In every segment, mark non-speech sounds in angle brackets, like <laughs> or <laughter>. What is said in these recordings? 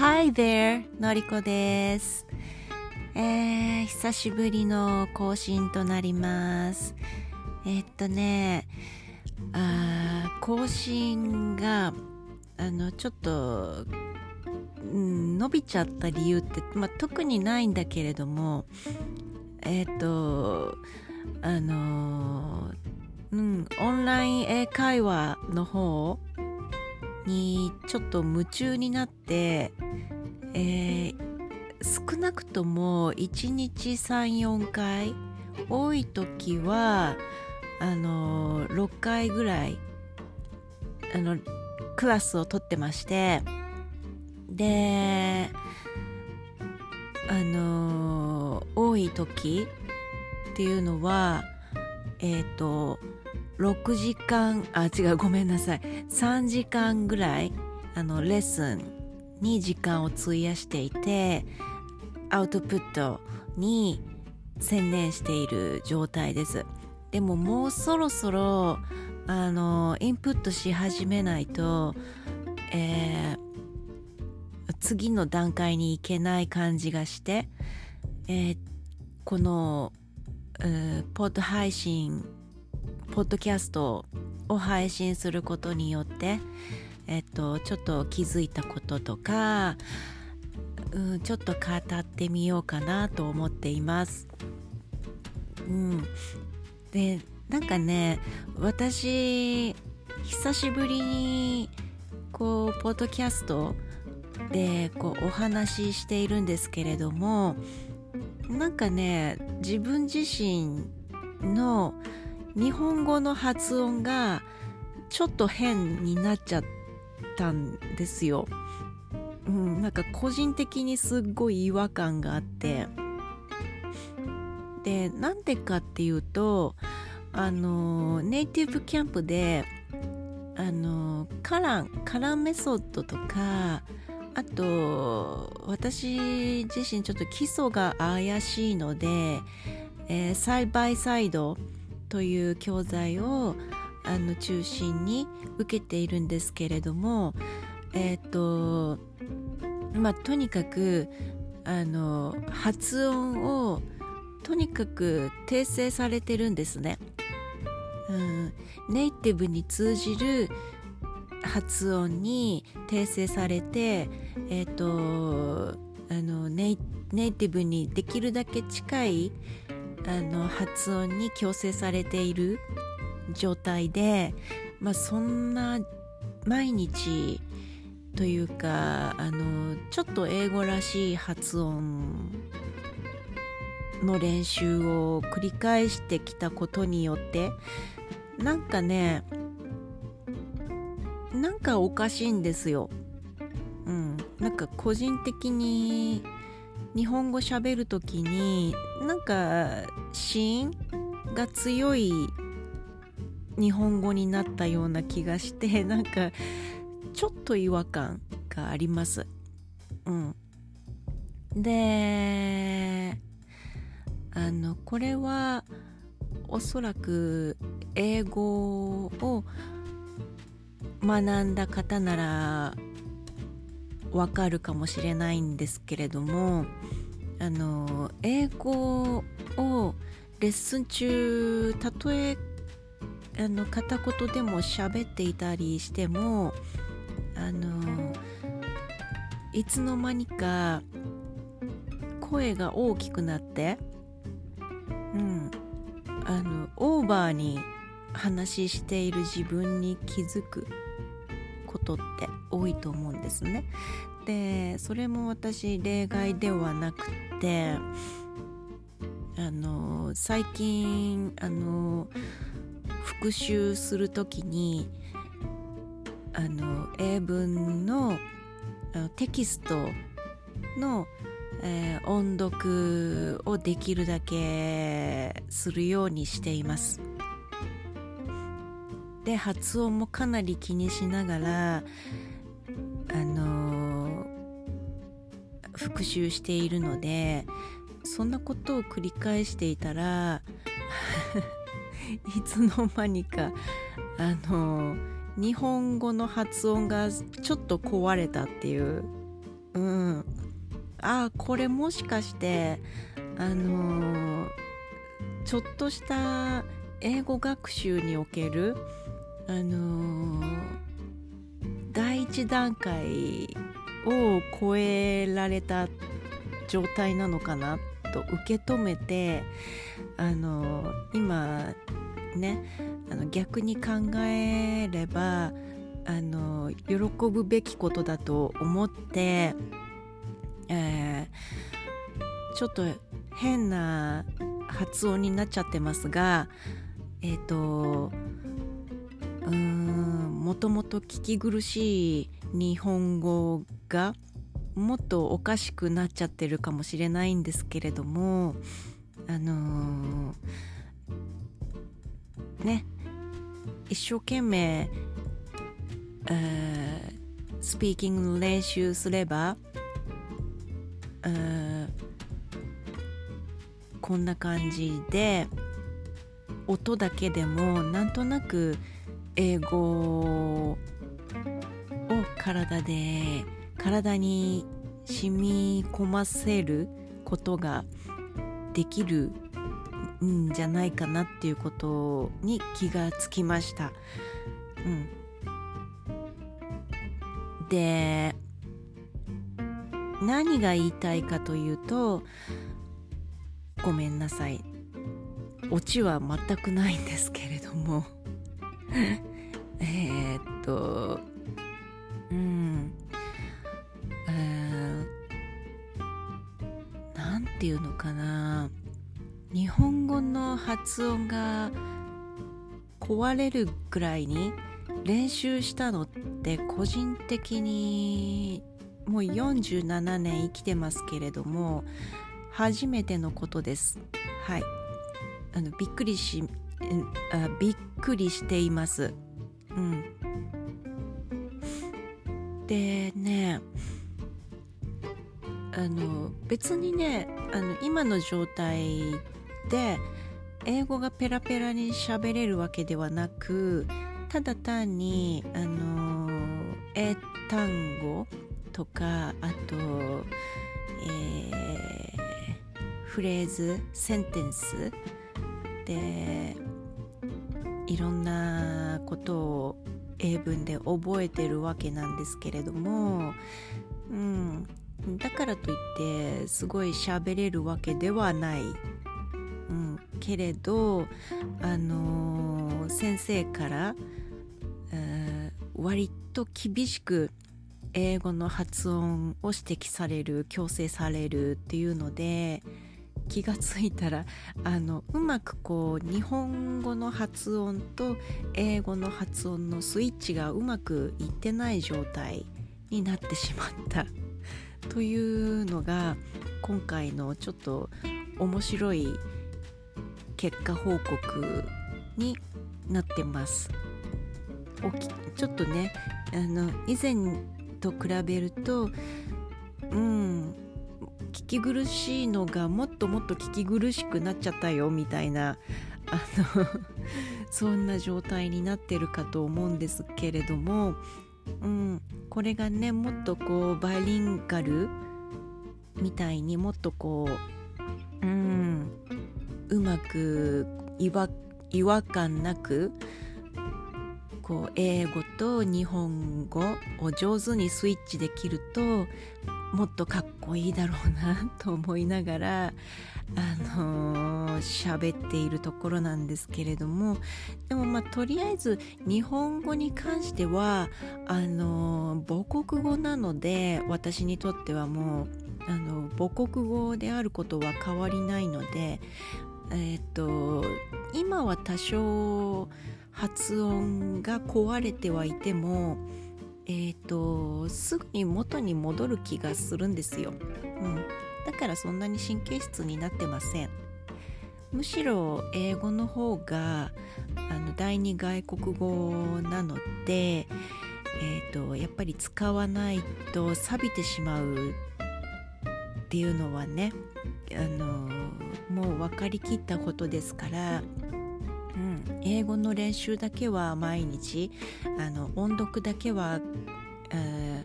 Hi there! のりこです。えー、久しぶりの更新となります。えっとね、あ更新が、あの、ちょっと、うん、伸びちゃった理由って、まあ、特にないんだけれども、えっと、あのうん、オンライン英会話の方にちょっと夢中になって、えー少なくとも1日34回多い時はあの6回ぐらいあのクラスを取ってましてであの多い時っていうのはえっ、と6時間あ違うごめんなさい。3時間ぐらいあのレッスンに時間を費やしていてアウトプットに専念している状態です。でももうそろそろあのインプットし始めないと、えー次の段階に行けない感じがして、えーこの、えポッド配信ポッドキャストを配信することによって、えっと、ちょっと気づいたこととか、うん、ちょっと語ってみようかなと思っています。うん、でなんかね私久しぶりにこうポッドキャストでこうお話ししているんですけれどもなんかね自分自身の日本語の発音がちょっと変になっちゃったんですよ。うん、なんか個人的にすっごい違和感があってでなんでかっていうとあのネイティブキャンプであのカランカランメソッドとかあと私自身ちょっと基礎が怪しいので、えーサイバイサイドという教材をあの中心に受けているんですけれどもえっ、とまあとにかくあの発音をとにかく訂正されてるんですね。うん、ネイティブに通じる発音に訂正されて、えっとあのネイネイティブにできるだけ近いあの発音に矯正されている状態で、まあ、そんな毎日というかあのちょっと英語らしい発音の練習を繰り返してきたことによってなんかねなんかおかしいんですよ。うん、なんか個人的に日本語喋るときになんか子音が強い日本語になったような気がして <laughs> なんかちょっと違和感があります。うん、であのこれはおそらく英語を学んだ方ならわかるかもしれないんですけれどもあの英語をレッスン中たとえあの片言でも喋っていたりしてもあのいつの間にか声が大きくなってうんあのオーバーに話している自分に気づくことって多いと思うんですね。でそれも私例外ではなくてあの最近あの復習する時にあの英文のあのテキストの、えー音読をできるだけするようにしています。で発音もかなり気にしながらあの復習しているのでそんなことを繰り返していたら <laughs> いつの間にかあの日本語の発音がちょっと壊れたっていう。うん。あこれもしかしてあの、ちょっとした英語学習におけるあの、第一段階を超えられた状態なのかなと受け止めてあの今ねあの逆に考えればあの喜ぶべきことだと思って、えー、ちょっと変な発音になっちゃってますがえっ、ー、とうんもともと聞き苦しい日本語がもっとおかしくなっちゃってるかもしれないんですけれどもあのー、ね一生懸命、えー、スピーキングの練習すれば、えー、こんな感じで音だけでもなんとなく英語を体で体に染み込ませることができるんじゃないかなっていうことに気がつきました。うん、で何が言いたいかというとごめんなさい。オチは全くないんですけれども。えっとうんえー、なんていうのかな。日本語の発音が壊れるぐらいに練習したのって個人的にもう47年生きてますけれども初めてのことです。はい。あのびっくりしあびっくりしています。うん。でねあの別にねあの今の状態で英語がペラペラに喋れるわけではなくただ単にあの英単語とかあと、えー、フレーズセンテンスでいろんなことを英文で覚えてるわけなんですけれども、うん、だからといってすごい喋れるわけではない、うん、けれど、あのー、先生から、えー、割と厳しく英語の発音を指摘される強制されるっていうので気がついたらあのうまくこう日本語の発音と英語の発音のスイッチがうまくいってない状態になってしまった <laughs> というのが今回のちょっと面白い結果報告になってます。おきちょっとねあの以前と比べるとうん聞き苦しいのがもっともっと聞き苦しくなっちゃったよみたいなあの <laughs> そんな状態になってるかと思うんですけれども、うん、これがねもっとこうバイリンガルみたいにもっとこう、うん、うまく違和違和感なくこう英語と日本語を上手にスイッチできるともっとかっこいいだろうなと思いながらあの喋、っているところなんですけれどもでもまあとりあえず日本語に関してはあの母国語なので私にとってはもうあの母国語であることは変わりないのでえっ、と今は多少発音が壊れてはいてもえーと、すぐに元に戻る気がするんですよ、うん、だからそんなに神経質になってません。むしろ英語の方があの第二外国語なので、えーと、やっぱり使わないと錆びてしまうっていうのはねあのもう分かりきったことですから、英語の練習だけは毎日あの音読だけは、えー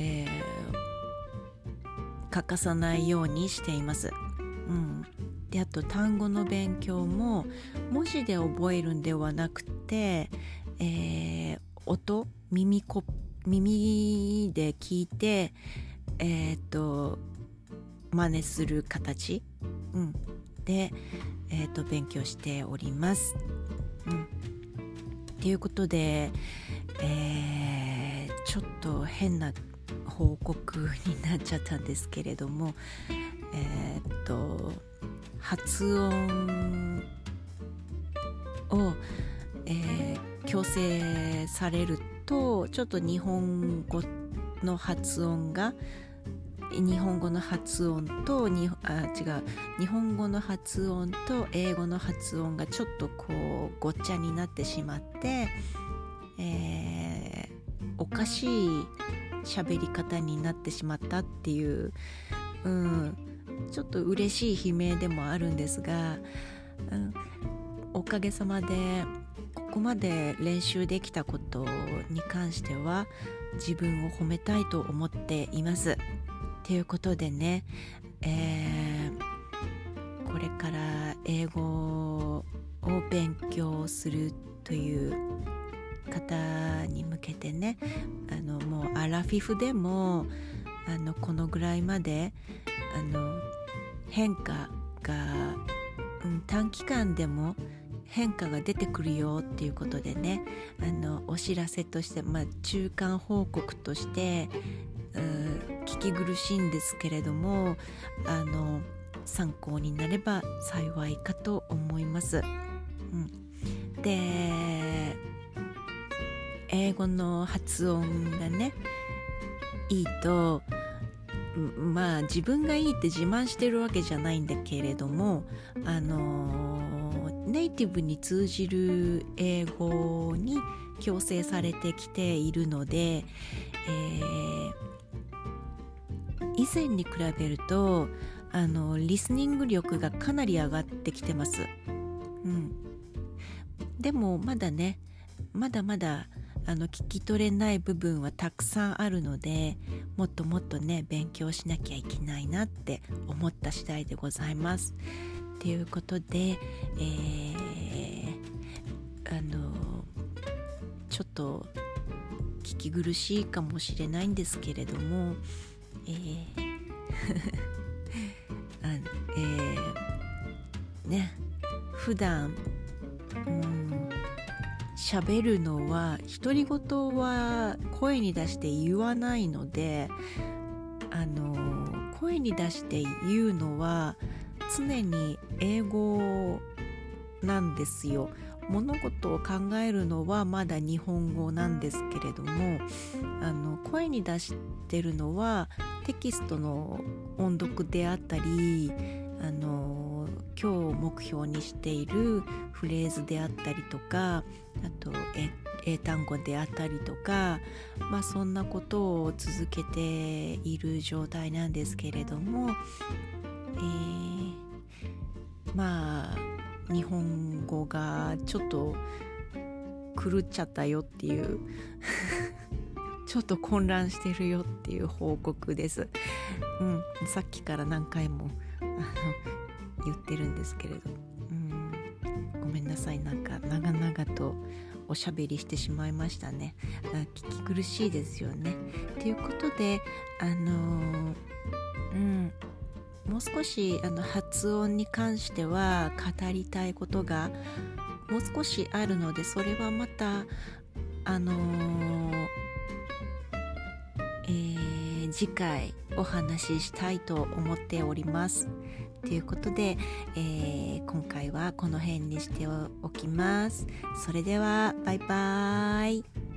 え欠かさないようにしています。うん、であと単語の勉強も文字で覚えるんではなくて、えー、音耳こ耳で聞いてえー、と真似する形、うん、で、えー、っと勉強しております。うん、っていうことで、えー、ちょっと変な報告になっちゃったんですけれどもえー、っと発音を、えー、強制されるとちょっと日本語の発音が日本語の発音とにあ違う日本語の発音と英語の発音がちょっとこうごっちゃになってしまって、えー、おかしい喋り方になってしまったっていう、うん、ちょっと嬉しい悲鳴でもあるんですが、うん、おかげさまでここまで練習できたことに関しては自分を褒めたいと思っています。ということでね、えー、これから英語を勉強するという方に向けてねあのもうアラフィフでもあのこのぐらいまであの変化が、うん、短期間でも変化が出てくるよっていうことでねあのお知らせとして、まあ、中間報告として聞き苦しいんですけれどもあの参考になれば幸いかと思います。うん、で英語の発音がねいいとまあ自分がいいって自慢してるわけじゃないんだけれどもあのネイティブに通じる英語に強制されてきているので、えー、以前に比べるとあのリスニング力がかなり上がってきてます。うん、でもまだねまだまだあの聞き取れない部分はたくさんあるのでもっともっとね勉強しなきゃいけないなって思った次第でございます。ということで、えー、あのちょっと聞き苦しいかもしれないんですけれども、えー <laughs> あえー、ね普段うん喋るのは独り言は声に出して言わないのであの声に出して言うのは常に英語なんですよ。物事を考えるのはまだ日本語なんですけれどもあの声に出してるのはテキストの音読であったりあの今日目標にしているフレーズであったりとかあと英単語であったりとか、まあ、そんなことを続けている状態なんですけれども、えー、まあ日本語がちょっと狂っちゃったよっていう <laughs> ちょっと混乱してるよっていう報告です。うん、さっきから何回もあの <laughs> 言ってるんですけれど、うん、ごめんなさい。なんか長々とおしゃべりしてしまいましたね。聞き苦しいですよね。ということであのうん。もう少しあの発音に関しては語りたいことがもう少しあるのでそれはまたあのー、えー、次回お話ししたいと思っております。ということで、えー、今回はこの辺にしておきます。それではバイバーイ。